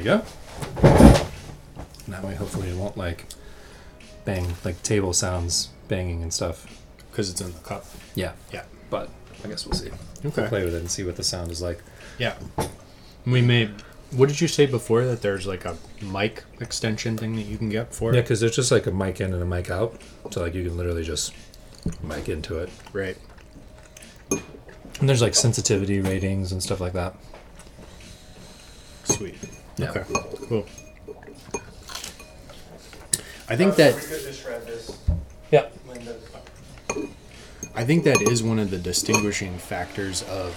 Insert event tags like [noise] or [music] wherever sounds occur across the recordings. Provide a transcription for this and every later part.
we go. That way, hopefully, it won't like bang like table sounds banging and stuff. Because it's in the cup. Yeah, Yeah. but I guess we'll see. Okay. Play with it and see what the sound is like. Yeah. We may. What did you say before that there's like a mic extension thing that you can get for Yeah, because there's just like a mic in and a mic out, so like you can literally just mic into it. Right. And there's like sensitivity ratings and stuff like that. Sweet. Yeah. Okay. Cool. I think that We could just shred this. Yeah. I think that is one of the distinguishing factors of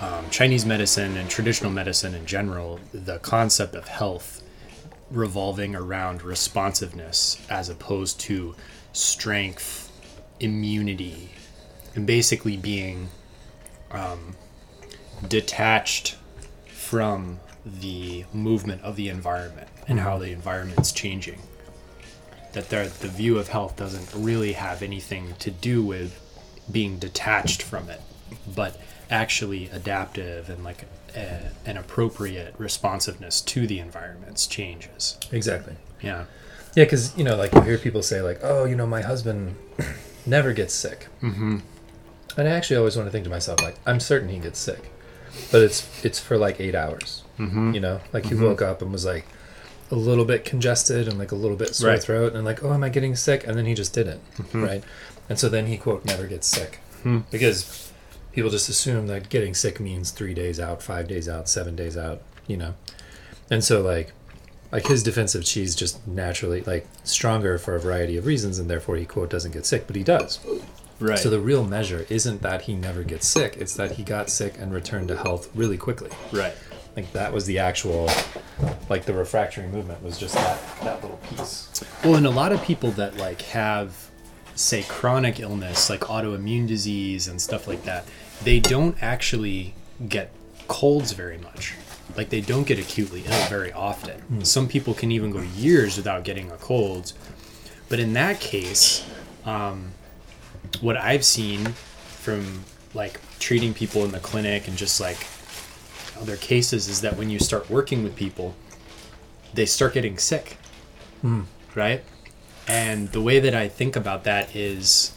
um, Chinese medicine and traditional medicine in general. The concept of health revolving around responsiveness as opposed to strength, immunity, and basically being um, detached from the movement of the environment and how the environment's changing that the view of health doesn't really have anything to do with being detached from it, but actually adaptive and like a, an appropriate responsiveness to the environment's changes. Exactly. Yeah. Yeah, because you know, like you hear people say, like, "Oh, you know, my husband [clears throat] never gets sick," mm-hmm. and I actually always want to think to myself, like, I'm certain he gets sick, but it's it's for like eight hours. Mm-hmm. You know, like he mm-hmm. woke up and was like a little bit congested and like a little bit sore Right. throat, and like, "Oh, am I getting sick?" And then he just didn't, mm-hmm. right? And so then he quote never gets sick hmm. because people just assume that getting sick means three days out, five days out, seven days out. You know, and so like like his defensive chi's just naturally like stronger for a variety of reasons and therefore he quote doesn't get sick but he does Right. so the real measure isn't that he never gets sick it's that he got sick and returned to health really quickly right. like that was the actual like the refractory movement was just that that little piece Well, and a lot of people that like have, say, chronic illness like autoimmune disease and stuff like that, they don't actually get colds very much. Like they don't get acutely ill very often. Some people can even go years without getting a cold. But in that case, um, what I've seen from like treating people in the clinic and just like other cases is that when you start working with people, they start getting sick hmm. right? And the way that I think about that is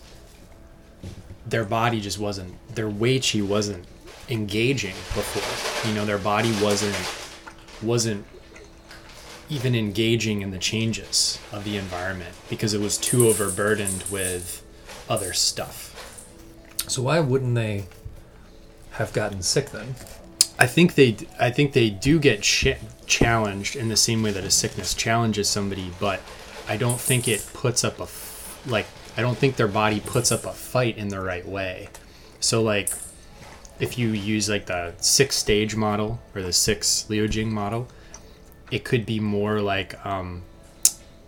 their body just wasn't their Wei Chi wasn't engaging before. You know, their body wasn't wasn't even engaging in the changes of the environment because it was too overburdened with other stuff. so why wouldn't they have gotten sick then I think they I think they do get ch- challenged in the same way that a sickness challenges somebody, but I don't think it puts up a f- like I don't think their body puts up a fight in the right way. So like if you use like the six stage model or the six Liu Jing model, it could be more like um,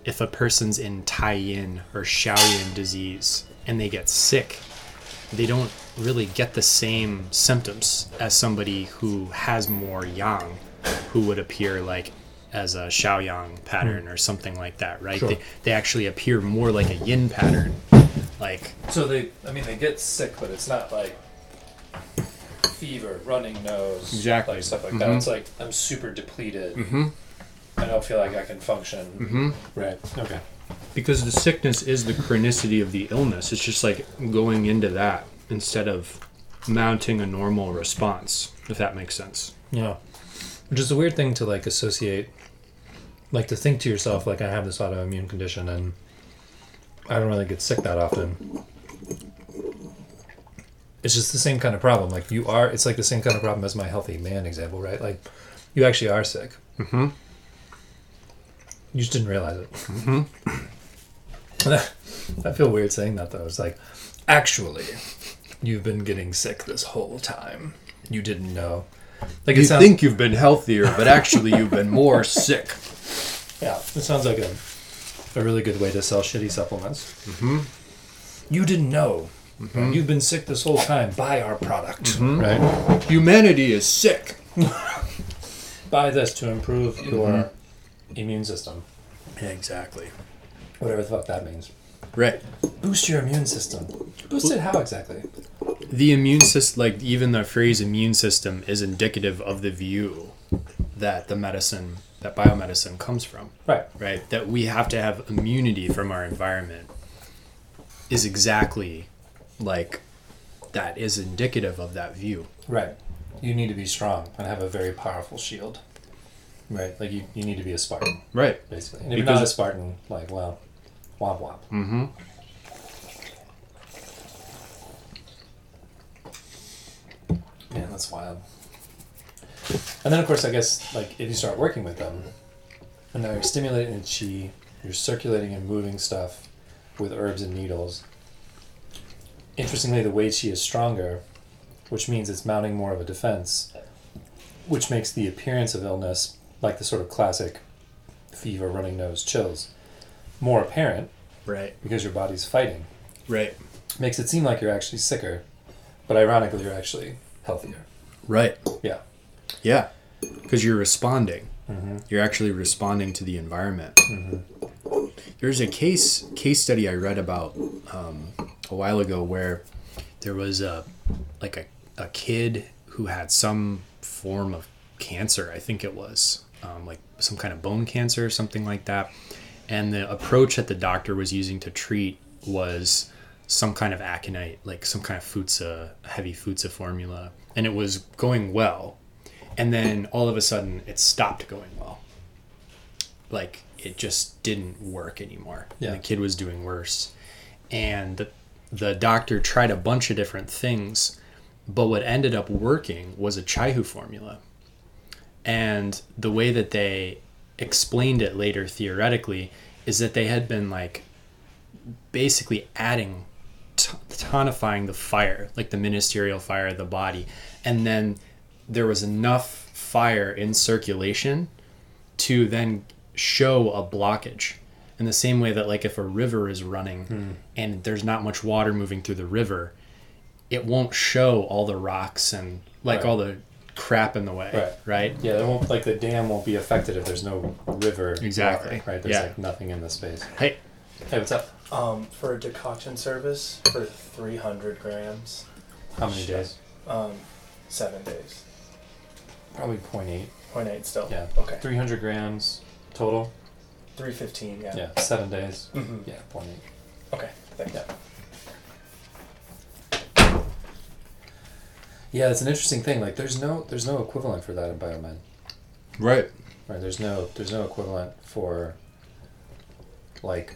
if a person's in Tai Yin or Shaoyin disease and they get sick, they don't really get the same symptoms as somebody who has more yang, who would appear like as a Shaoyang pattern or something like that, right? Sure. They, they actually appear more like a yin pattern. Like, so they i mean they get sick but it's not like fever running nose Exactly. like stuff like that Mhm. it's like i'm super depleted Mhm. i don't feel like i can function Mhm. right okay because the sickness is the chronicity of the illness, it's just like going into that instead of mounting a normal response, if that makes sense. Yeah. Which is a weird thing to like associate like to think to yourself like I have this autoimmune condition and I don't really get sick that often. It's just the same kind of problem. Like you are it's like the same kind of problem as my healthy man example, right? Like you actually are sick. Mhm. You just didn't realize it. Mm-hmm. [laughs] I feel weird saying that though. It's like actually you've been getting sick this whole time. You didn't know. Like it sounds you've been healthier, but actually you've been more [laughs] sick. Yeah, it sounds like a, a really good way to sell shitty supplements. Mm-hmm. You didn't know. You've been sick this whole time. Buy our product. Right? Humanity is sick. [laughs] Buy this to improve your immune system. Yeah, exactly. Whatever the fuck that means. Right. Boost your immune system. Boost it how exactly? The immune system, like even the phrase immune system, is indicative of the view that the medicine that biomedicine comes from Right. right that we have to have immunity from our environment is exactly like that is indicative of that view Right. You need to be strong and have a very powerful shield. Right. Like you, you need to be a Spartan, right basically. And if you're Because- not a Spartan, like, well, womp womp. mm-hmm Man, that's wild. And then, of course, I guess, like, if you start working with them, and now you're stimulating the chi, you're circulating and moving stuff with herbs and needles. Interestingly, the Wei Chi is stronger, which means it's mounting more of a defense, which makes the appearance of illness, like the sort of classic fever, running nose, chills, more apparent right because your body's fighting. right Makes it seem like you're actually sicker, but ironically, you're actually healthier. right Yeah. yeah because you're responding Mm-hmm. you're actually responding to the environment Mm-hmm. there's a case case study i read about um, a while ago where there was a like a, a kid who had some form of cancer i think it was um, like some kind of bone cancer or something like that. And the approach that the doctor was using to treat was some kind of aconite like some kind of fuzi heavy fuzi formula. And it was going well. And then all of a sudden it stopped going well. Like it just didn't work anymore. Yeah. and the kid was doing worse. And the, the doctor tried a bunch of different things but what ended up working was a chaihu formula and the way that they explained it later theoretically is that they had been like basically adding t- tonifying the fire like the ministerial fire of the body and then there was enough fire in circulation to then show a blockage in the same way that like if a river is running hmm. and there's not much water moving through the river it won't show all the rocks and like Right. all the crap in the way Right. right Yeah, it won't like the dam won't be affected if there's no river. Exactly. water, right? There's Yeah. like nothing in the space. hey Hey, what's up? Um, for a decoction service for 300 grams, How many days? um, seven days. Probably 0.8. 0.8 still. Yeah. Okay. 300 grams total. 315. Yeah. Yeah. Seven days. Mm-hmm. Yeah, 0.8. Okay. Thanks. Yeah. Yeah, it's an interesting thing. Like, there's no there's no equivalent for that in biomed. right Right? There's no there's no equivalent for like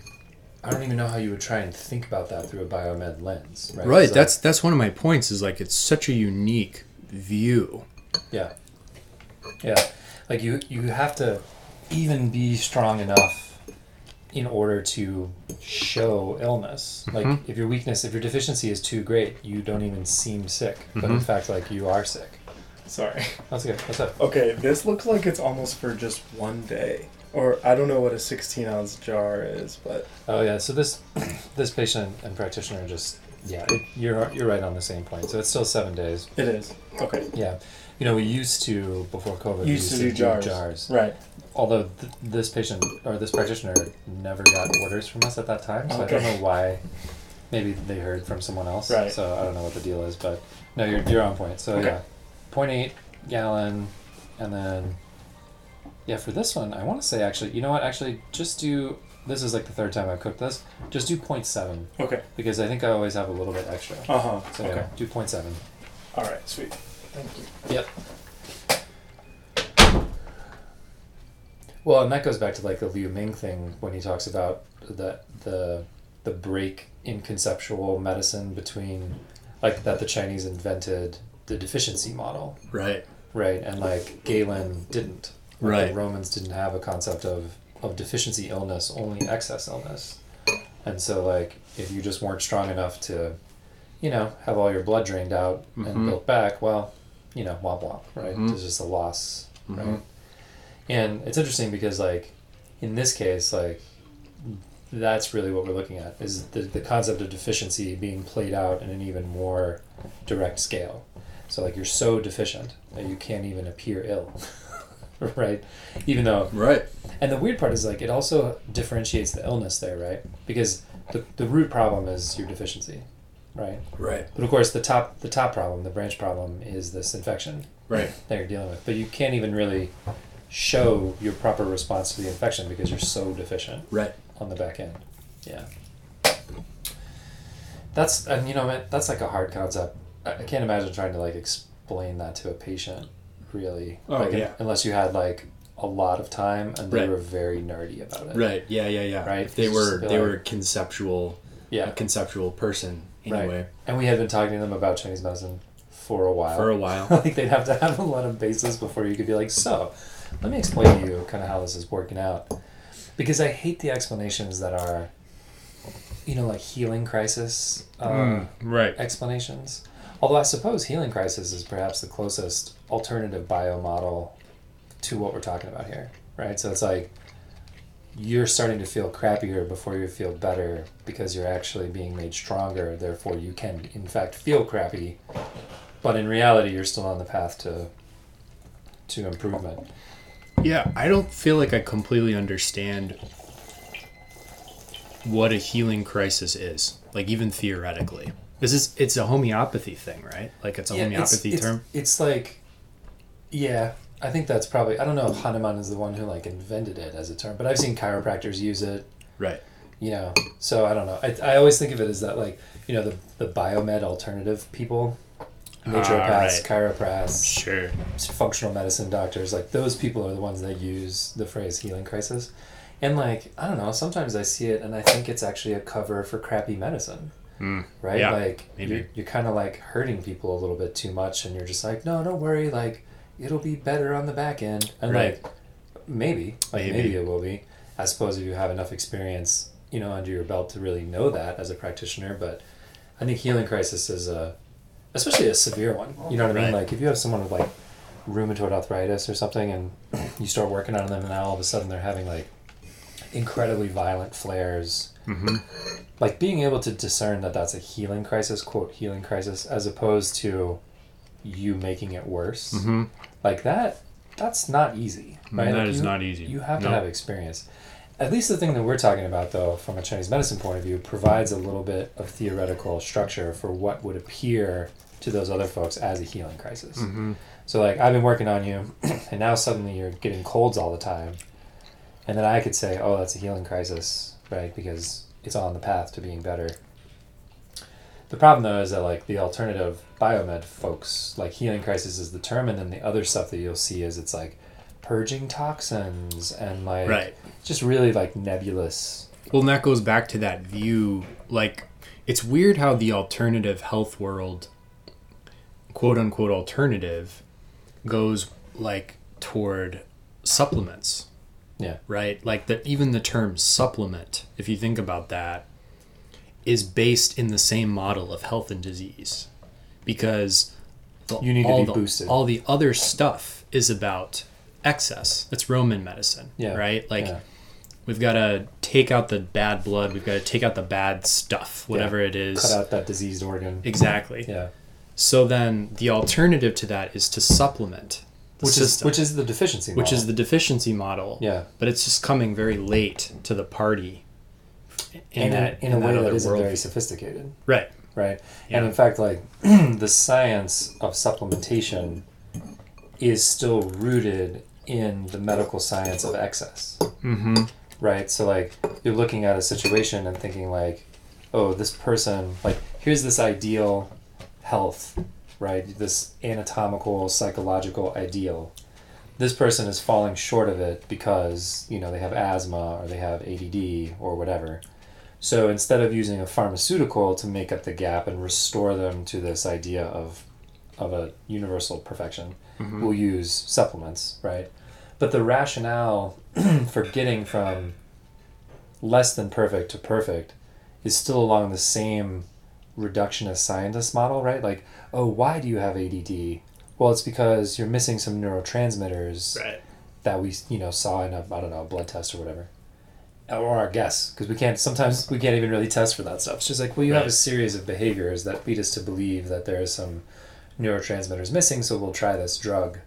I don't even know how you would try and think about that through a biomed lens. Right. right that's that's one of my points is like it's such a unique view Yeah. Yeah. Like you you have to even be strong enough in order to show illness. Like Mhm. if your weakness, if your deficiency is too great, you don't even seem sick. But in Mhm. fact like you are sick. Sorry. [laughs] That's good. What's up? Okay, this looks like it's almost for just one day. Or I don't know what a 16 ounce jar is, but Oh yeah, so this [clears throat] this patient and practitioner just yeah, it, you're you're right on the same point. So it's still seven days. it is. Okay. Yeah, you know we used to before COVID. we Used to do jars. jars. Right. Although th- this patient or this practitioner never got orders from us at that time, so I don't know why. Maybe they heard from someone else. Right. So I don't know what the deal is, but no, you're you're on point. So Okay. yeah, 0.8 gallon, and then yeah for this one I want to say actually you know what actually just do this is like the third time I've cooked this just do 0.7 Okay. because I think I always have a little bit extra. Uh huh. So okay. yeah, do 0.7. All right. Sweet. Thank you. Yep. Well, and that goes back to like the Liu Ming thing when he talks about the the the break in conceptual medicine between like that the Chinese invented the deficiency model, right right? And like Galen didn't. Like, Right. The Romans didn't have a concept of of deficiency illness, only excess illness. And so like if you just weren't strong enough to, you know, have all your blood drained out and Mhm. built back, well, you know, womp womp, right? Mhm. It's just a loss, right? Mhm. And it's interesting because like in this case, like that's really what we're looking at is the, the concept of deficiency being played out in an even more direct scale. So like you're so deficient that you can't even appear ill. [laughs] right? Even though right and the weird part is like it also differentiates the illness there, right? Because the, the root problem is your deficiency. Right? Right. But of course, the top the top problem, the branch problem, is this infection Right. that you're dealing with. But you can't even really show your proper response to the infection because you're so deficient Right. on the back end. Yeah. That's and you know man, that's like a hard concept. I, I can't imagine trying to like explain that to a patient, really. Oh, like, yeah. Unless you had like a lot of time and they Right. were very nerdy about it. Right. Yeah. Yeah. Yeah. Right. If they were they like- were conceptual, Yeah. a conceptual person anyway Right. And we had been talking to them about Chinese medicine for a while. for a while. [laughs] like they'd have to have a lot of basis before you could be like, so, let me explain to you kind of how this is working out. Because I hate the explanations that are, you know, like healing crisis uh, Mm, right. explanations. Although I suppose healing crisis is perhaps the closest alternative bio model to what we're talking about here, right? So it's like you're starting to feel crappier before you feel better because you're actually being made stronger. Therefore, you can in fact feel crappy, but in reality, you're still on the path to to improvement. Yeah, I don't feel like I completely understand what a healing crisis is. Like even theoretically. This is it's a homeopathy thing, right? Like it's a Yeah, homeopathy it's, term. It's, it's like, yeah, I think that's probably. I don't know if Hahnemann is the one who like invented it as a term, but I've seen chiropractors use it. Right. You know, so I don't know. I, I always think of it as that like you know the the biomed alternative people, naturopaths, right. chiropractors, Sure. functional medicine doctors. Like those people are the ones that use the phrase healing crisis. And like I don't know, sometimes I see it and I think it's actually a cover for crappy medicine Mm. right? Yeah, like maybe. you're, you're kind of like hurting people a little bit too much, and you're just like, no, don't worry, like it'll be better on the back end, and Right. like maybe, like Maybe. maybe. it will be. I suppose if you have enough experience, you know, under your belt to really know that as a practitioner, but I think healing crisis is a, especially a severe one. You know what I mean? Right. Like if you have someone with like rheumatoid arthritis or something, and [clears throat] you start working on them, and now all of a sudden they're having like incredibly violent flares Mm-hmm. like being able to discern that that's a healing crisis quote healing crisis as opposed to you making it worse Mm-hmm. like that that's not easy right That Like, is you, not easy. you have to have experience at least the thing that we're talking about though from a chinese medicine point of view provides a little bit of theoretical structure for what would appear to those other folks as a healing crisis Mm-hmm. so like I've been working on you, [clears throat] and now suddenly you're getting colds all the time, and then I could say, oh, that's a healing crisis, right? Because it's on the path to being better. The problem though is that like the alternative biomed folks, like healing crisis is the term, and then the other stuff that you'll see is it's like purging toxins and like Right. just really like nebulous. Well, and that goes back to that view. Like, it's weird how the alternative health world, quote unquote alternative, goes like toward supplements. Yeah. Right? Like, that even the term supplement, if you think about that, is based in the same model of health and disease. Because the, You need to all be the, boosted. All the other stuff is about excess. It's Roman medicine. Yeah. Right? Like, yeah. We've got to take out the bad blood. We've got to take out the bad stuff, whatever it is. cut out that diseased organ. Exactly. Yeah. So then the alternative to that is to supplement Which system, is which is the deficiency. which is model. the deficiency model. yeah. But it's just coming very late to the party. In in, that, a, in a way that isn't world. very sophisticated. right. right? Yeah. And in fact, like [clears throat] the science of supplementation is still rooted in the medical science of excess, Mm-hmm. right? So like you're looking at a situation and thinking like, oh, this person like here's this ideal health, right? This anatomical, psychological ideal. This person is falling short of it because you know they have asthma or they have ADD or whatever. So instead of using a pharmaceutical to make up the gap and restore them to this idea of of a universal perfection, Mhm. we'll use supplements, right? But the rationale [clears throat] for getting from less than perfect to perfect is still along the same reductionist scientist model, right? Like, oh, why do you have ADD? Well, it's because you're missing some neurotransmitters Right. that we you know saw in a I don't know a blood test or whatever, or our guess because we can't sometimes we can't even really test for that stuff. It's just like well you have a series of behaviors that lead us to believe that there is some neurotransmitters missing, so we'll try this drug,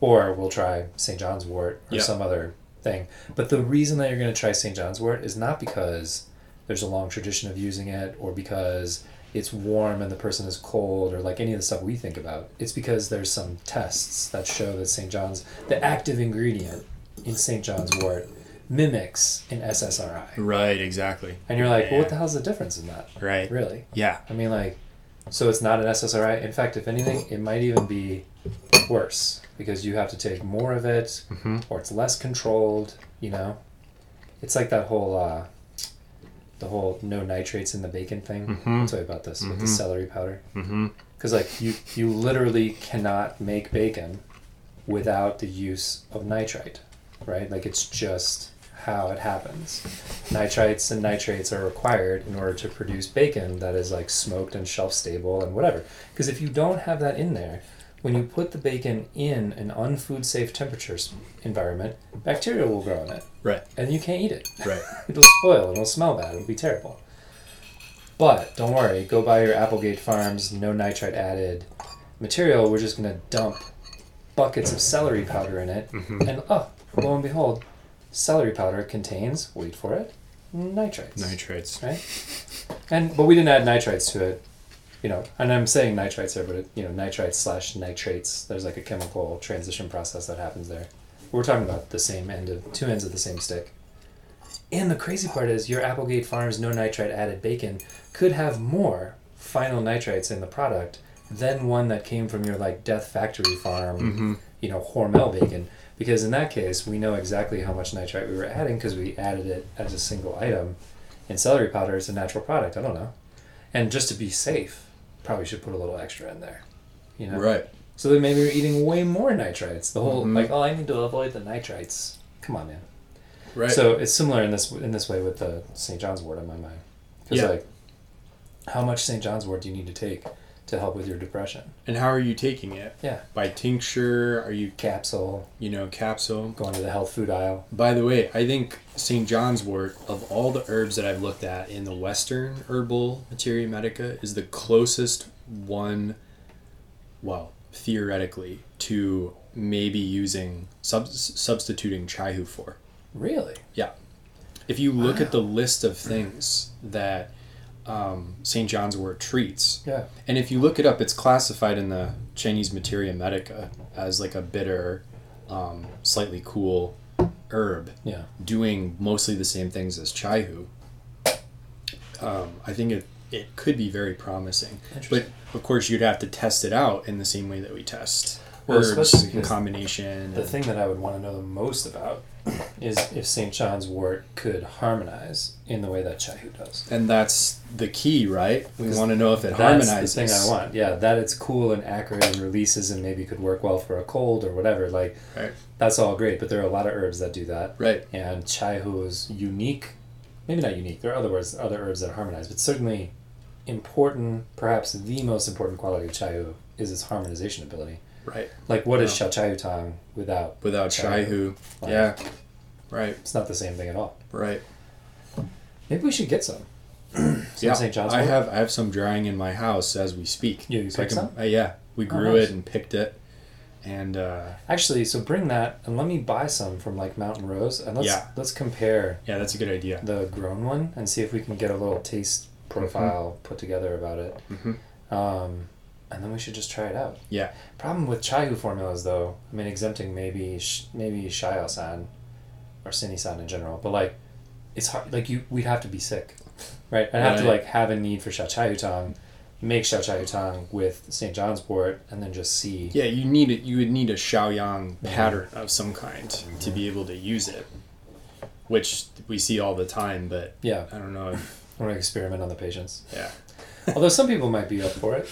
or we'll try St. John's Wort or some other thing. But the reason that you're going to try St. John's Wort is not because there's a long tradition of using it or because it's warm and the person is cold or like any of the stuff we think about. It's because there's some tests that show that St. John's, the active ingredient in St. John's wort, mimics an SSRI. Right, exactly. And you're like, well, what Yeah. the hell's the difference in that? Right. Really? Yeah. I mean, like, so it's not an SSRI. In fact, if anything, it might even be worse because you have to take more of it Mhm. or it's less controlled, you know? It's like that whole, uh, the whole no nitrates in the bacon thing. Mhm. I'll tell you about this with the Mhm. celery powder. Mm-hmm. Because, like, you, you literally cannot make bacon without the use of nitrite, right? Like, it's just how it happens. Nitrites and nitrates are required in order to produce bacon that is, like, smoked and shelf stable and whatever. Because if you don't have that in there, when you put the bacon in an unfood safe temperature environment, bacteria will grow in it, Right. and you can't eat it. Right. [laughs] It'll spoil and it'll smell bad. It'll be terrible. But don't worry, go buy your Applegate Farms no nitrite added material. We're just gonna dump buckets of celery powder in it, Mhm. and oh, lo and behold, celery powder contains wait for it nitrites. Nitrates. Right. And but we didn't add nitrites to it, you know. And I'm saying nitrites there, but it, you know, nitrites slash nitrates. There's like a chemical transition process that happens there. We're talking about the same end of two ends of the same stick. And the crazy part is your Applegate Farms no nitrite added bacon could have more final nitrites in the product than one that came from your like Death Factory farm, Mm-hmm. you know, Hormel bacon. Because in that case, we know exactly how much nitrite we were adding because we added it as a single item. And celery powder is a natural product. I don't know. And just to be safe, probably should put a little extra in there. You know. Right. So then maybe we're eating way more nitrites. The whole Mhm. like, oh, I need to avoid the nitrites. Come on, man. Right. So it's similar in this in this way with the St. John's wort in my mind. Because Yeah. like, how much St. John's wort do you need to take to help with your depression? and how are you taking it? Yeah. By tincture? Are you, Capsule, you know, capsule? going to the health food aisle. By the way, I think St. John's wort, of all the herbs that I've looked at in the Western herbal materia medica, is the closest one, well, theoretically, to maybe using, sub- substituting chaihu for. Really? Yeah. If you look Wow. at the list of things that um, St. John's wort treats, Yeah. and if you look it up, it's classified in the Chinese Materia Medica as like a bitter, um, slightly cool herb, Yeah. doing mostly the same things as chaihu. Um, I think it, it could be very promising. But of course, you'd have to test it out in the same way that we test Well, herbs in combination. The and- thing that I would want to know the most about is if St. John's wort could harmonize in the way that Chaihu does. and that's the key, right? We want to know if it That's harmonizes. the thing I want. Yeah, that it's cool and accurate and releases and maybe could work well for a cold or whatever. Like, Right. that's all great. But there are a lot of herbs that do that. Right. And Chaihu is unique. Maybe not unique. There are other words, other herbs that harmonize, but certainly important. Perhaps the most important quality of Chaihu is its harmonization ability. Right. Like, what is Wow. Chao Tang without? Without chaihu. Like, Yeah. Right. It's not the same thing at all. Right. Maybe we should get some. [clears throat] some yeah. St. John's I have I have some drying in my house as we speak. Yeah, you So picked some? uh, yeah. We Oh, grew nice. it and picked it, and uh, Actually, so bring that and let me buy some from like Mountain Rose and let's Yeah. let's compare yeah, that's a good idea. the grown one and see if we can get a little taste profile put together about it. hmm Um, and then we should just try it out. Yeah. Problem with Chaihu formulas, though, I mean, exempting maybe maybe Shio-san or Sini-san in general, but like, it's hard. Like you, we'd have to be sick, right? I'd have to like have a need for Xiao Chai Hu Tang, make Xiao Chai Hu Tang with St. John's wort, and then just see. Yeah, you need it. You would need a Shaoyang Mm-hmm. pattern of some kind to be able to use it, which we see all the time. But Yeah, I don't know if [laughs] to experiment on the patients. yeah. Although some people might be up for it,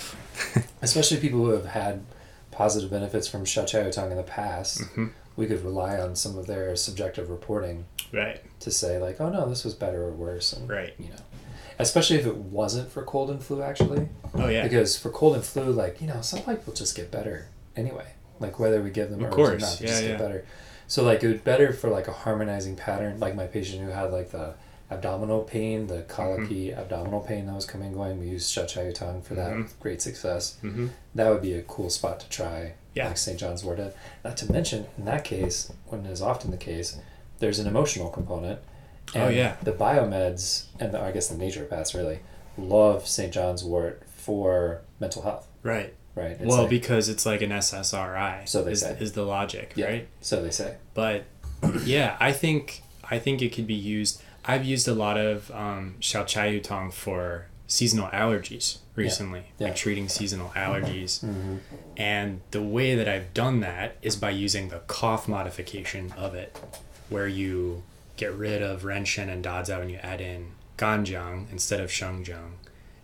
especially people who have had positive benefits from Xiao Chai Hu Tang in the past. Mhm. We could rely on some of their subjective reporting Right. to say like, oh no, this was better or worse, and Right. you know, especially if it wasn't for cold and flu actually, Oh yeah. because for cold and flu, like you know, some people just get better anyway. Like whether we give them Of herbs or not, they yeah, just yeah. get better. So like it would better for like a harmonizing pattern, like my patient who had like the abdominal pain, the colicky Mm-hmm. abdominal pain that was coming and going. We used Xiao Chai Hu Tang for that Mhm. with great success. hmm That would be a cool spot to try, Yeah. like St. John's Wort. Not to mention, in that case, when is often the case, there's an emotional component. Oh, yeah. The biomeds and the, I guess the naturopaths really love St. John's wort for mental health, Right. right? It's well, like- because it's like an SSRI. So they is, say. is the logic, Yeah. right? so they say. But [clears throat] yeah, I think I think it could be used. I've used a lot of um, xiao chai hu for seasonal allergies recently, Yeah. like treating seasonal allergies. Mm-hmm. And the way that I've done that is by using the cough modification of it, where you get rid of renshen and dazao and you add in ganjiang instead of shengjiang,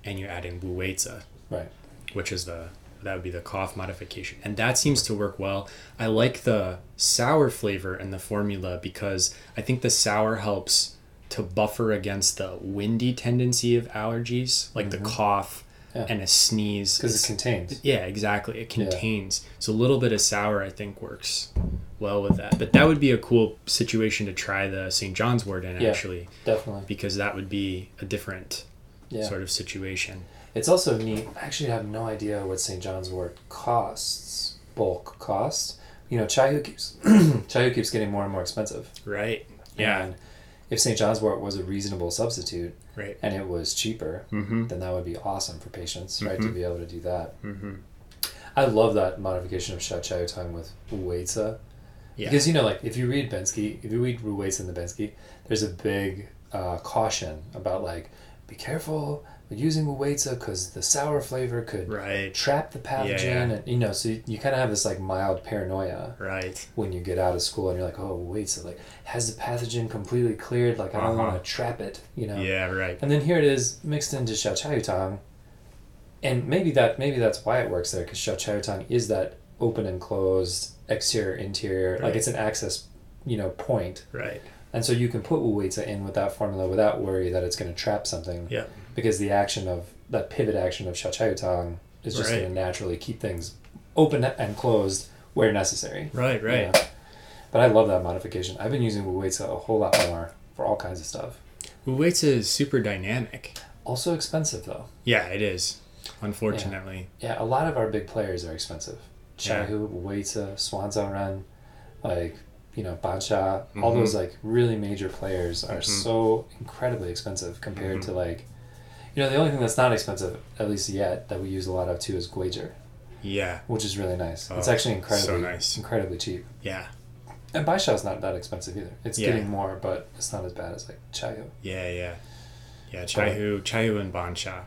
and you add in wu weizi Right. which is the that would be the cough modification and that seems to work well i like the sour flavor in the formula because i think the sour helps to buffer against the windy tendency of allergies like the mm-hmm. cough Yeah. and a sneeze Because it contains. yeah exactly it contains so a little bit of sour i think works well with that but that would be a cool situation to try the st john's wort in Yeah. actually Definitely. because that would be a different Yeah. sort of situation It's also neat. I actually have no idea what St. John's wort costs, bulk costs. You know, Chaihu keeps [clears throat] Chaihu keeps getting more and more expensive. right yeah And if St. John's wort was a reasonable substitute right and it was cheaper, mm-hmm then that would be awesome for patients, right? To Mhm. be able to do that. mm-hmm I love that modification of Xiao Chai Hu Tang with Wu Weizi. Yeah. Because, you know, like, if you read Bensky, if you read Wu Weizi in the Bensky, there's a big uh, caution about, like, be careful using Wu Weizi because the sour flavor could right, trap the pathogen. Yeah, yeah. And, you know, so you, you kind of have this, like, mild paranoia right, when you get out of school and you're like, oh, wait, so, like, has the pathogen completely cleared? Like, I don't Uh-huh. want to trap it, you know? yeah, right, And then here it is mixed into Xiao Chai Tang. And maybe that maybe that's why it works there because Xiao Chai Tang is that open and closed exterior interior like it's an access you know point right, and so you can put Wu Weizi in with that formula without worry that it's going to trap something yeah, because the action of that pivot action of Xiao Chai Tang is just Right. going to naturally keep things open and closed where necessary right, right. Yeah. but I love that modification I've been using Wu Weizi a whole lot more for all kinds of stuff Wu Weizi is super dynamic. also expensive though Yeah, it is. Unfortunately, Yeah, a lot of our big players are expensive. Yeah. Chaihu, Weita, Suan Zao Ren, like, you know, Banxia, all Mhm. those like really major players are Mhm. so incredibly expensive compared Mhm. to like, you know, the only thing that's not expensive, at least yet, that we use a lot of too is Guager, yeah, which is really nice. it's Oh, actually incredibly, so nice. incredibly cheap. yeah, And Banxia is not that expensive either. It's Yeah. getting more, but it's not as bad as like Chaihu. yeah, yeah, yeah. Chaihu, Chaihu, and Banxia.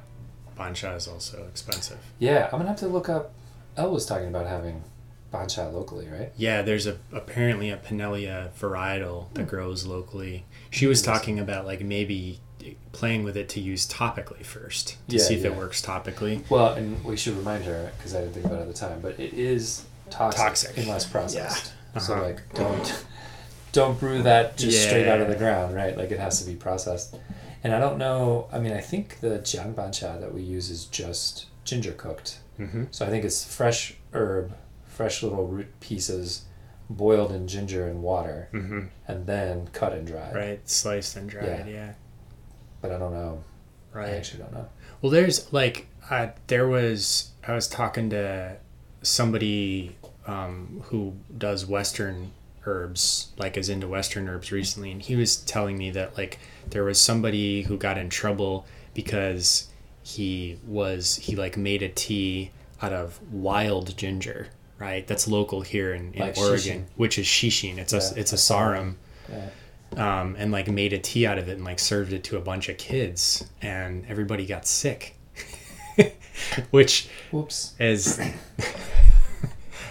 Banxia is also expensive. Yeah, I'm gonna have to look up. Elle was talking about having Banxia locally, right? Yeah, there's a apparently a Pinellia varietal that hmm. grows locally. She was talking about like maybe playing with it to use topically first to Yeah, see if it works topically. Well, and we should remind her because I didn't think about it at the time, but it is toxic, Toxic. unless processed. So Uh-huh. like, don't don't brew that just Yeah. straight out of the ground, right? Like it has to be processed. And I don't know. I mean, I think the jiangbanxia that we use is just ginger cooked. Mm-hmm. So I think it's fresh herb, fresh little root pieces, boiled in ginger and water, Mm-hmm. and then cut and dried. Right, sliced and dried. Yeah. yeah. But I don't know. Right. I actually don't know. Well, there's like uh, there was I was talking to somebody um, who does Western herbs, like is into Western herbs recently, and he was telling me that like there was somebody who got in trouble because he was he like made a tea out of wild ginger, right? That's local here in, in Like Oregon, xixin. which is xixin. It's a it's Asarum Yeah. Um, and like made a tea out of it and like served it to a bunch of kids and everybody got sick [laughs] which Whoops. is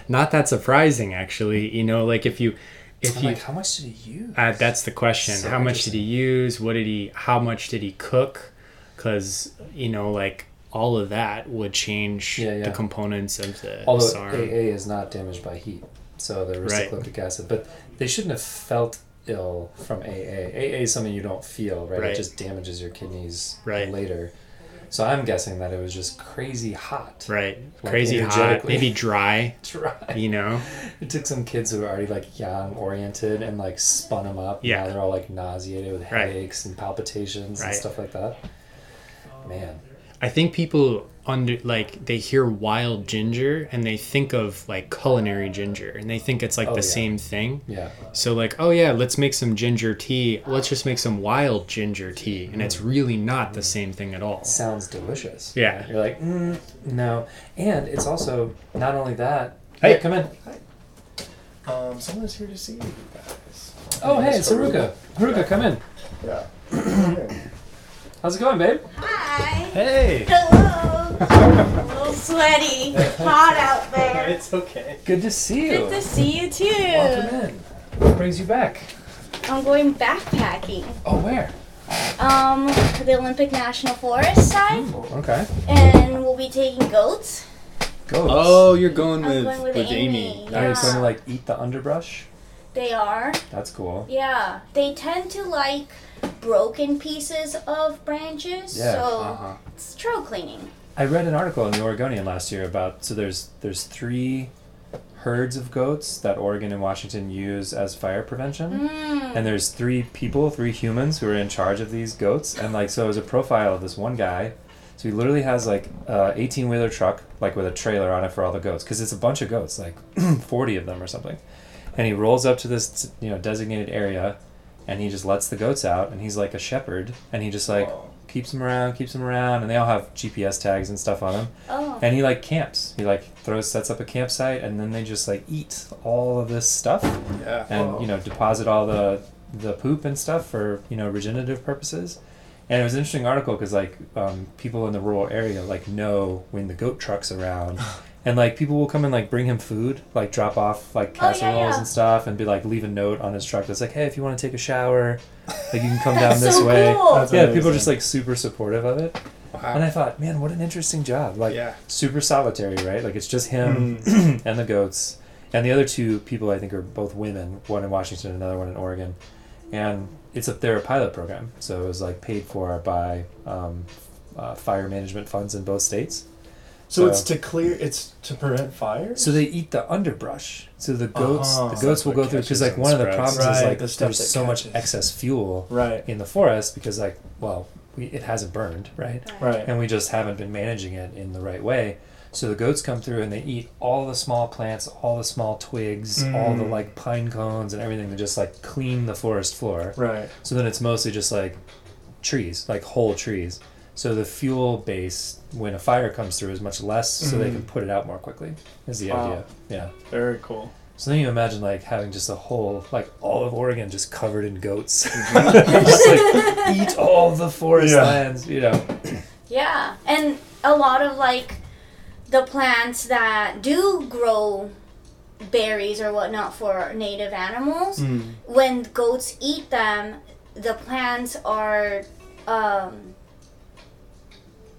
not that surprising actually you know like if you if I'm you like, how much did he use? uh, that's the question So how much did he use what did he how much did he cook because you know like all of that would change Yeah, yeah. the components of the Although sarum. AA is not damaged by heat, so the Right. acid. But they shouldn't have felt ill from AA. AA is something you don't feel, right? Right. It just damages your kidneys Right. later. So I'm guessing that it was just crazy hot. right Like, crazy hot maybe dry [laughs] Dry. you know It took some kids who were already like yang oriented and like spun them up. Yeah. Now they're all like nauseated with Right. headaches and palpitations and stuff like that. Man. I think people under like they hear wild ginger and they think of like culinary ginger and they think it's like Oh, the yeah. same thing. Yeah. So like, oh yeah, let's make some ginger tea. Let's just make some wild ginger tea, and it's really not the same thing at all. Sounds delicious. Yeah. You're like, mm, no. And it's also not only that. Hey. Hey, come in. Hi. Um, someone's here to see you guys. Oh, hey, it's Haruka. Haruka, come in. Yeah. [clears throat] How's it going, babe? Hi. Hey. Hello. A little sweaty. Hot out there. [laughs] it's okay. Good to see you. Good to see you too. Welcome in. What brings you back? I'm going backpacking. Oh, where? Um, to the Olympic National Forest side, Okay. and we'll be taking goats. Goats. Oh, you're going I'm with going with with Amy. Amy. Now you're Yeah. going to like eat the underbrush? They are. That's cool. Yeah. They tend to like broken pieces of branches, Yeah, so Uh-huh. it's trail cleaning. I read an article in the Oregonian last year about so there's there's three herds of goats that Oregon and Washington use as fire prevention. Mm. And there's three people, three humans who are in charge of these goats. And like so it was a profile of this one guy. So he literally has like a 18 wheeler truck, like with a trailer on it for all the goats, because it's a bunch of goats, like [clears throat] 40 of them or something. And he rolls up to this you know designated area, and he just lets the goats out, and he's like a shepherd, and he just like Wow. keeps them around, keeps them around, and they all have GPS tags and stuff on them. Oh. And he like camps. He like throws sets up a campsite, and then they just like eat all of this stuff Yeah. and Whoa. you know deposit all the the poop and stuff for you know regenerative purposes. And it was an interesting article because like um, people in the rural area like know when the goat truck's around, [laughs] and like people will come and like bring him food, like drop off like Oh, yeah, casseroles yeah. and stuff, and be like leave a note on his truck that's like, hey, if you want to take a shower, like you can come [laughs] down this so way. cool. That's yeah, people are just like super supportive of it. And I thought, man, what an interesting job. Like yeah. super solitary, right? Like it's just him Hmm. [clears throat] and the goats, and the other two people I think are both women. One in Washington, another one in Oregon, and it's a they're a pilot program, so it was like paid for by um, uh, fire management funds in both states. So, So- it's to clear. It's to prevent fires. So they eat the underbrush. So the goats, Oh. the goats will go through because like and one of the spreads. problems is like the there's that so much excess fuel right. in the forest because like well we, it hasn't burned right Right. and we just haven't been managing it in the right way. So the goats come through and they eat all the small plants, all the small twigs, all the Mm. like pine cones and everything to just like clean the forest floor. Right. So then it's mostly just like trees, like whole trees. So the fuel base when a fire comes through is much less, so they Mhm. can put it out more quickly. Is the Wow. idea? Yeah. Very cool. So then you imagine like having just a whole like all of Oregon just covered in goats, [laughs] just like eat all the forest Yeah. lands, you know. [clears throat] Yeah, and a lot of like the plants that do grow berries or whatnot for native animals, Mm. when goats eat them, the plants are um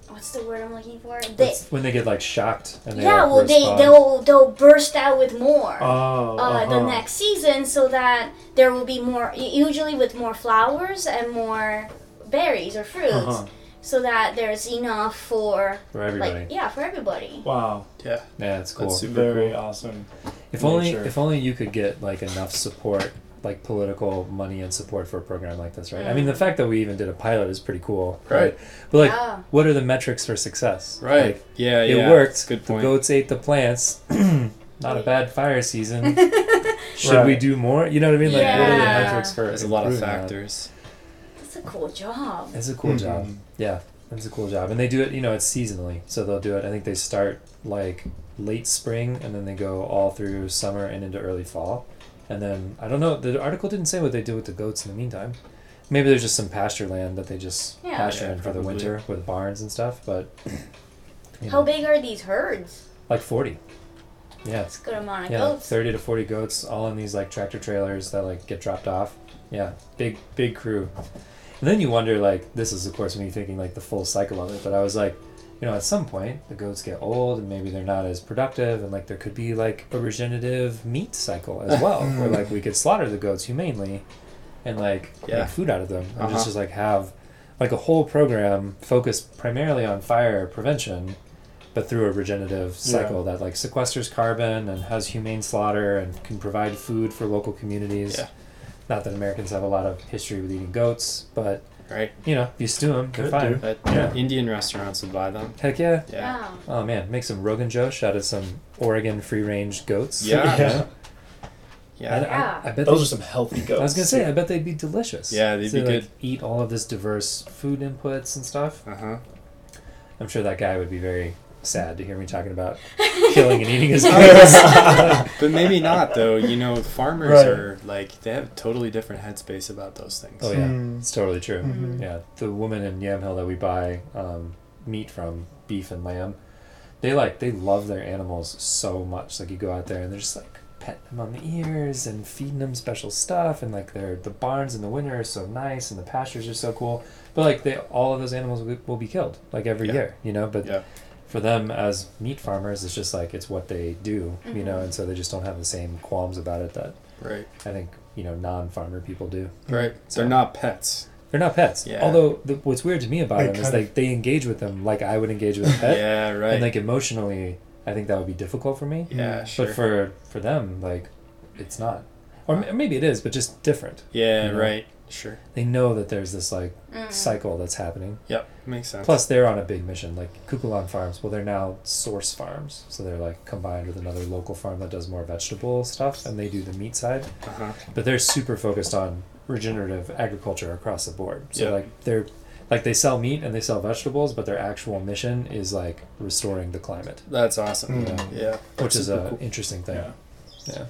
what's the word I'm looking for? They That's when they get like shocked and they yeah, like, well they respond. they'll they'll burst out with more. Oh. uh, the uh-huh. next season so that there will be more usually with more flowers and more berries or fruits Uh-huh. so that there's enough for for everybody. like yeah for everybody Wow. Yeah. yeah, it's cool. That's super Very cool. awesome. if only if only you could get like enough support, like political money and support for a program like this, right? I mean, the fact that we even did a pilot is pretty cool, Right. But like, Yeah. what are the metrics for success? Right. Like, yeah. it yeah. worked. That's a good The goats ate the plants. [clears throat] Not a bad fire season. [laughs] Should Right. we do more? You know what I mean? Like, what are the metrics for? There's a lot of improving that? factors. That's a cool job. It's a cool Mhm. job. Yeah, it's a cool job, and they do it. You know, it's seasonally, so they'll do it. I think they start like late spring, and then they go all through summer and into early fall, and then I don't know. The article didn't say what they do with the goats in the meantime. Maybe there's just some pasture land that they just Yeah. pasture Yeah, in for the probably. winter with barns and stuff. But [clears throat] you How know, big are these herds? like forty. Yeah, That's a good amount of yeah, goats. thirty to forty goats, all in these like tractor trailers that like get dropped off. Yeah, big big crew. And then you wonder like this is of course me thinking like the full cycle of it, but I was like, you know, at some point the goats get old and maybe they're not as productive, and like there could be like a regenerative meat cycle as [laughs] well, where like we could slaughter the goats humanely, and like Yeah. make food out of them, and Uh-huh. just just like have like a whole program focused primarily on fire prevention but through a regenerative cycle that like sequesters carbon and has humane slaughter and can provide food for local communities. Yeah. Not that Americans have a lot of history with eating goats, but Right. You know, you stew them, they're fine. do. But Yeah. Indian restaurants would buy them. Heck yeah. Yeah. Wow. Oh man, make some Rogan Josh out of some Oregon free range goats. Yeah. [laughs] Yeah. I, Yeah. I, Yeah. I bet Those are some healthy goats. I was gonna say, I bet they'd be delicious. Yeah, they'd To, be like, good. Eat all of this diverse food inputs and stuff. Uh huh. I'm sure that guy would be very sad to hear me talking about killing and eating his [laughs] goats. [laughs] But maybe not though. You know, farmers Right. are like they have totally different headspace about those things. oh yeah, Mm. it's totally true. Mhm. Yeah, the woman in Yamhill that we buy um, meat from, beef and lamb, they like they love their animals so much. Like you go out there and they're just like petting them on the ears and feeding them special stuff, and like their the barns in the winter are so nice and the pastures are so cool. But like they, all of those animals will, will be killed like every Yeah. year, you know. But Yeah. For them as meat farmers, it's just like it's what they do, you mm-hmm. know, and so they just don't have the same qualms about it that Right. I think you know non-farmer people do. Right. So- They're not pets. They're not pets. Yeah. Although the, what's weird to me about They them is kind like they engage with them like I would engage with a pet, yeah. Right. and like emotionally, I think that would be difficult for me. yeah. Mm. Sure. But for for them, like it's not, or m- maybe it is, but just different. yeah. you know? Right. Sure. They know that there's this like Mm. cycle that's happening. Yep. Makes sense. Plus, they're on a big mission. Like Kukulon Farms, well, they're now source farms, so they're like combined with another local farm that does more vegetable stuff, and they do the meat side. Uh huh. but they're super focused on regenerative agriculture across the board. So Yeah. like they're like they sell meat and they sell vegetables, but their actual mission is like restoring the climate, That's awesome. Mm. Yeah. which That's is super a cool. interesting thing. Yeah. Yeah.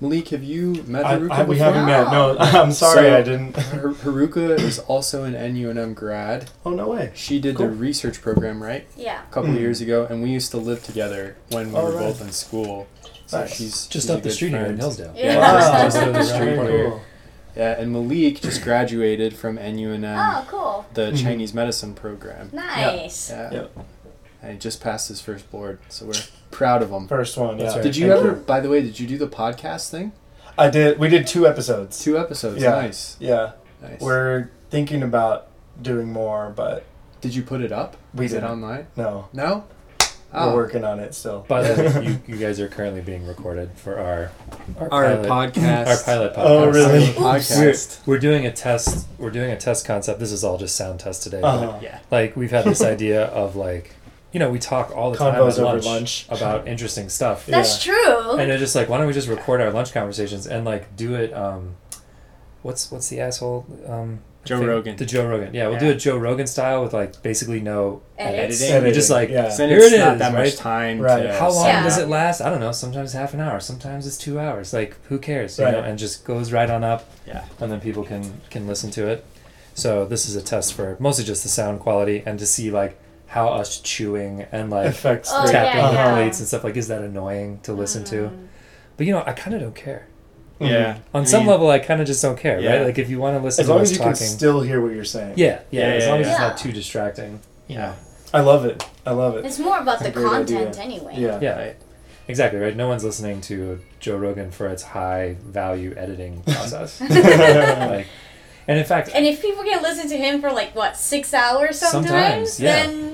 Malik, have you met I, Haruka I, we before? haven't met. No, [laughs] I'm sorry, So- I didn't. [laughs] Har- Haruka is also an NUNM grad. Oh no way. She did Cool. the research program, right? Yeah. A couple of Mm. years ago, and we used to live together when we Oh, were right. both in school. So Nice. she's Just she's up the good street here in. Hillsdale. Yeah, Wow. just, just up [laughs] the street cool. here. Yeah, and Malik just graduated from NUNM, Oh, cool. the Mhm. Chinese medicine program. Nice. Yeah. Yep. And he just passed his first board, so we're proud of them. First one. Yeah. right. Did you Thank ever, by the way, did you do the podcast thing? I did. We did two episodes. Two episodes. Yeah. Nice. Yeah. Nice. We're thinking about doing more, but did you put it up? We Is it didn't. online? no. No. Oh. We're working on it still. By the way, you, [laughs] you guys are currently being recorded for our our, Our pilot, podcast. our pilot podcast. Oh, really? Podcast. We're, we're doing a test. We're doing a test concept. This is all just sound test today. but, Uh-huh. Yeah. like we've had this idea of like, you know, we talk all the time at over lunch, lunch. [laughs] about interesting stuff. That's true. and they're just like, why don't we just record our lunch conversations and like do it? Um, what's what's the asshole? Um, Joe thing? Rogan. The Joe Rogan. Yeah, we'll Yeah. do it Joe Rogan style with like basically no edits. Edits. You're just like, yeah. Here it's it not that right? much time. Right. To how long Yeah. does it last? I don't know. Sometimes half an hour. Sometimes it's two hours. Like who cares? You Right. know, and just goes right on up, Yeah. and then people can can listen to it. So this is a test for mostly just the sound quality and to see like how us chewing and like Affects Oh, tapping yeah, the yeah. plates and stuff like is that annoying to listen to? Mm. But you know, I kind of don't care. Yeah. On I some mean, level, I kind of just don't care, Yeah. right? Like if you want to listen As to long us as you talking, can still hear what you're saying. yeah, yeah, Yeah, as yeah, long as it's not too distracting. Yeah. I love it. I love it. It's more about the That's a great content idea. anyway. Yeah. yeah, Right. exactly, right. No one's listening to Joe Rogan for its high value editing [laughs] process. [laughs] like, and in fact, And if people can listen to him for like what six hours sometimes, Sometimes, yeah. then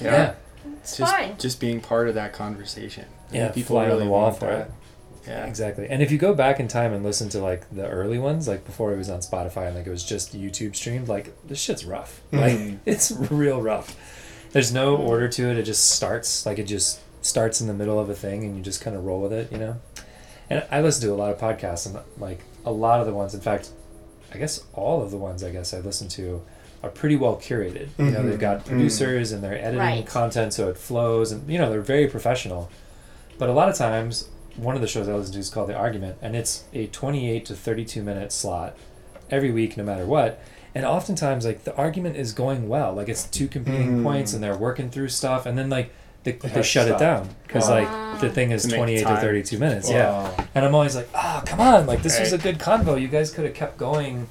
yeah, it's Just, fine. just being part of that conversation. Yeah, think people fly on the wall want for that. it. Yeah. exactly. And if you go back in time and listen to like the early ones, like before it was on Spotify and like it was just YouTube streamed, like this shit's rough. Like Mhm. [laughs] it's real rough. There's no order to it. It just starts like it just starts in the middle of a thing and you just kind of roll with it, you know. And I listen to a lot of podcasts and like a lot of the ones, in fact, I guess all of the ones I guess I listen to are pretty well curated. You know, they've got Mm. producers and they're editing Right. content so it flows and you know, they're very professional. But a lot of times one of the shows I listen to is called The Argument and it's a 28 to 32 minute slot every week no matter what. And oftentimes like the argument is going well. Like it's two competing Mm. points and they're working through stuff and then like they, They they, have shut it down because Wow. like the thing is To 28 to 32 minutes. Yeah. And I'm always like, oh, come on. Like, this was a good convo. You guys could have kept going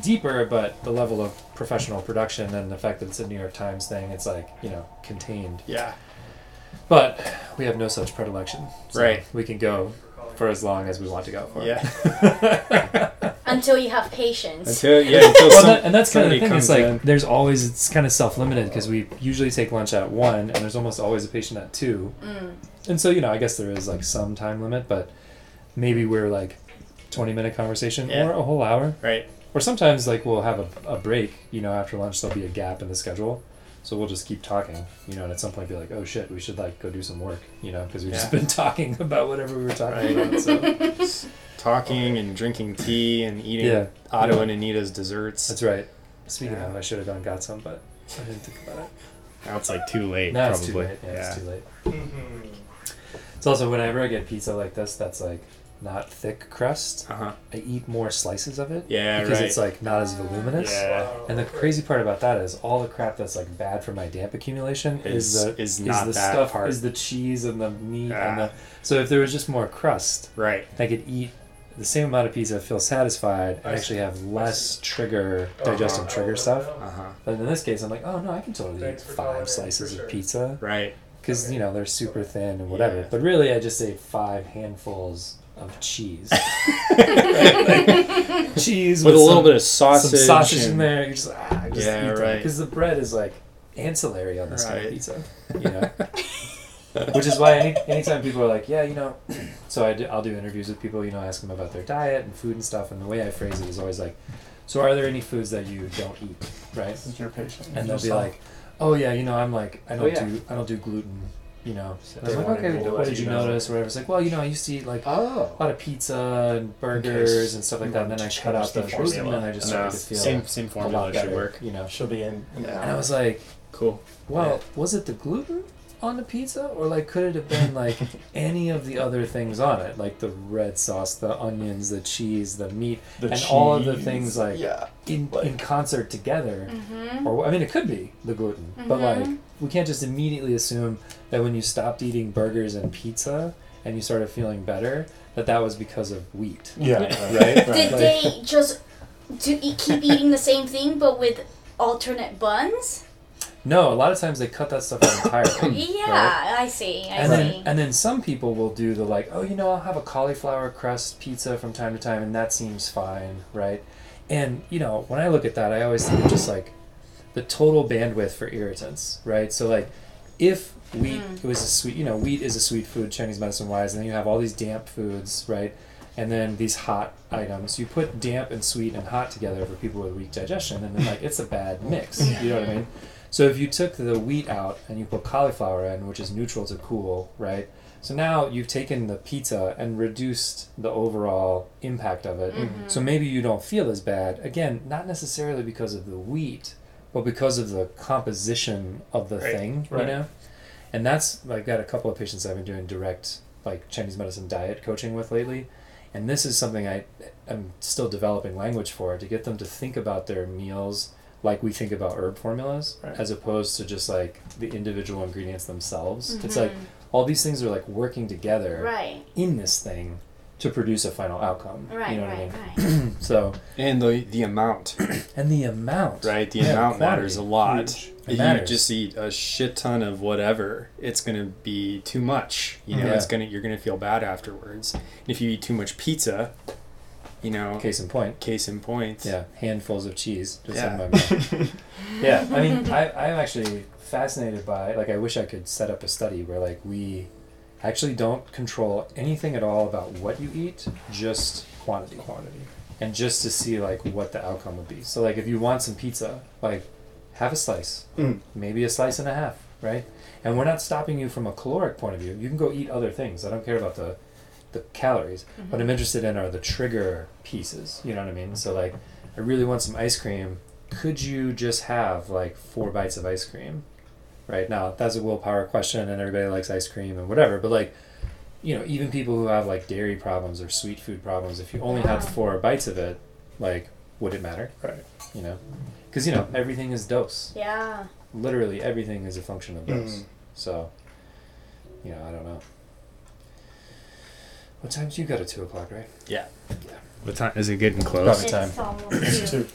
deeper, but the level of professional production and the fact that it's a New York Times thing, it's like, you know, contained. Yeah. But we have no such predilection. So Right. We can go for as long as we want to go for. Yeah. [laughs] Until you have patience. Until yeah. Until Well, some, that, and that's kind of the thing. It's like in. there's always it's kind of self-limited because we usually take lunch at one, and there's almost always a patient at two, Mm. and so you know I guess there is like some time limit, but maybe we're like twenty minute conversation Yeah. or a whole hour, right. Or sometimes like we'll have a, a break. You know, after lunch there'll be a gap in the schedule, so we'll just keep talking. You know, and at some point be like, oh shit, we should like go do some work. You know, because we've just been [laughs] talking about whatever we were talking Right. about. So Talking and drinking tea and eating Yeah. Otto Yeah. and Anita's desserts. that's right. Speaking Yeah. of, I should have gone and got some, but I didn't think about it. Now it's like too late. Now probably. it's too late. Yeah, it's too late. Mhm. It's also whenever I get pizza like this, that's like not thick crust. Uh huh. I eat more slices of it Yeah. because right. it's like not as voluminous. Yeah. And the crazy part about that is all the crap that's like bad for my damp accumulation is, Is- the is not the that stuff part. is the cheese and the meat and Ah. the so if there was just more crust, right. I could eat the same amount of pizza, feel satisfied, I actually have less trigger digestive Uh-huh. trigger stuff. Uh huh. But in this case, I'm like, oh no, I can totally eat Thanks for calling in, five slices sure. of pizza Right. because you know they're super thin and whatever. Yeah. But really, I just ate five handfuls of cheese. [laughs] [laughs] cheese With a little some- bit of sausage. some sausage in there. You just, ah, just Yeah, right. Because the bread is like ancillary on this kind of pizza, you know. [laughs] Which is why any, anytime people are like, yeah, you know, [clears throat] so I do, I'll do interviews with people, you know, ask them about their diet and food and stuff, and the way I phrase it is always like, so are there any foods that you don't eat, right? This is your patient. And they'll be like, oh yeah, you know, I'm like, I don't Oh, yeah. do, I don't do gluten, you know. And I was like, okay, me what did you you notice or whatever? It's like, well, you know, I used to eat like Oh. a lot of pizza and burgers and stuff like that, and then I cut out the gluten, and then I just started to feel same same formula should better, work. you know. she'll be in. an And I was like, Cool. well, was it the gluten on the pizza, or like could it have been [laughs] like any of the other things on it, like the red sauce, the onions, the cheese, the meat, The and all of the things like yeah. in Like- in concert together? Mm-hmm. Or I mean, it could be the gluten, but Mhm. like we can't just immediately assume that when you stopped eating burgers and pizza and you started feeling better, that that was because of wheat. Yeah. Right? [laughs] Did Like- they [laughs] just do eat, keep eating the same thing but with alternate buns? No, a lot of times they cut that stuff out entirely. [coughs] Yeah, right? I see. I And see. then, and then some people will do the like, oh, you know, I'll have a cauliflower crust pizza from time to time, and that seems fine, right? And you know, when I look at that, I always think of just like the total bandwidth for irritants, right? So like, if wheat Mm. it was a sweet, you know, wheat is a sweet food Chinese medicine wise, and then you have all these damp foods, right? And then these hot items. You put damp and sweet and hot together for people with weak digestion, and then like it's a bad [laughs] mix. You know what I mean? So if you took the wheat out and you put cauliflower in, which is neutral to cool, right? So now you've taken the pizza and reduced the overall impact of it. Mhm. So maybe you don't feel as bad. Again, not necessarily because of the wheat, but because of the composition of the Right, thing, right. you know? And that's I've got a couple of patients I've been doing direct like Chinese medicine diet coaching with lately. And this is something I am still developing language for to get them to think about their meals like we think about herb formulas Right. as opposed to just like the individual ingredients themselves. It's Mhm. like all these things are like working together right, in this thing to produce a final outcome. right, you know right, what I mean? right. [clears throat] So And the the amount, [coughs] and the amount. right? The Yeah, amount quantity. matters a lot. Huge. It If matters. you just eat a shit ton of whatever, it's gonna be too much. You know, Yeah. it's gonna you're gonna feel bad afterwards. And if you eat too much pizza, you know, Case in point. case in point. Yeah, handfuls of cheese just Yeah. in my mouth. [laughs] yeah, I mean, I, I'm actually fascinated by, like, I wish I could set up a study where, like, we actually don't control anything at all about what you eat, just quantity. Quantity. And just to see, like, what the outcome would be. So, like, if you want some pizza, like, have a slice, Mm. maybe a slice and a half, right? And we're not stopping you from a caloric point of view. You can go eat other things. I don't care about the the calories. What I'm interested in are the trigger pieces. You know what I mean? So like, I really want some ice cream. Could you just have like four bites of ice cream? Right now, that's a willpower question, and everybody likes ice cream and whatever. But like, you know, even people who have like dairy problems or sweet food problems, if you only had four bites of it, like, would it matter? Right. You know, because you know everything is dose. Yeah. Literally everything is a function of dose. Mm. So, you know, I don't know. What time do you go to two o'clock, right? Yeah yeah what time is it getting close? Probably It's time. almost It's two. two.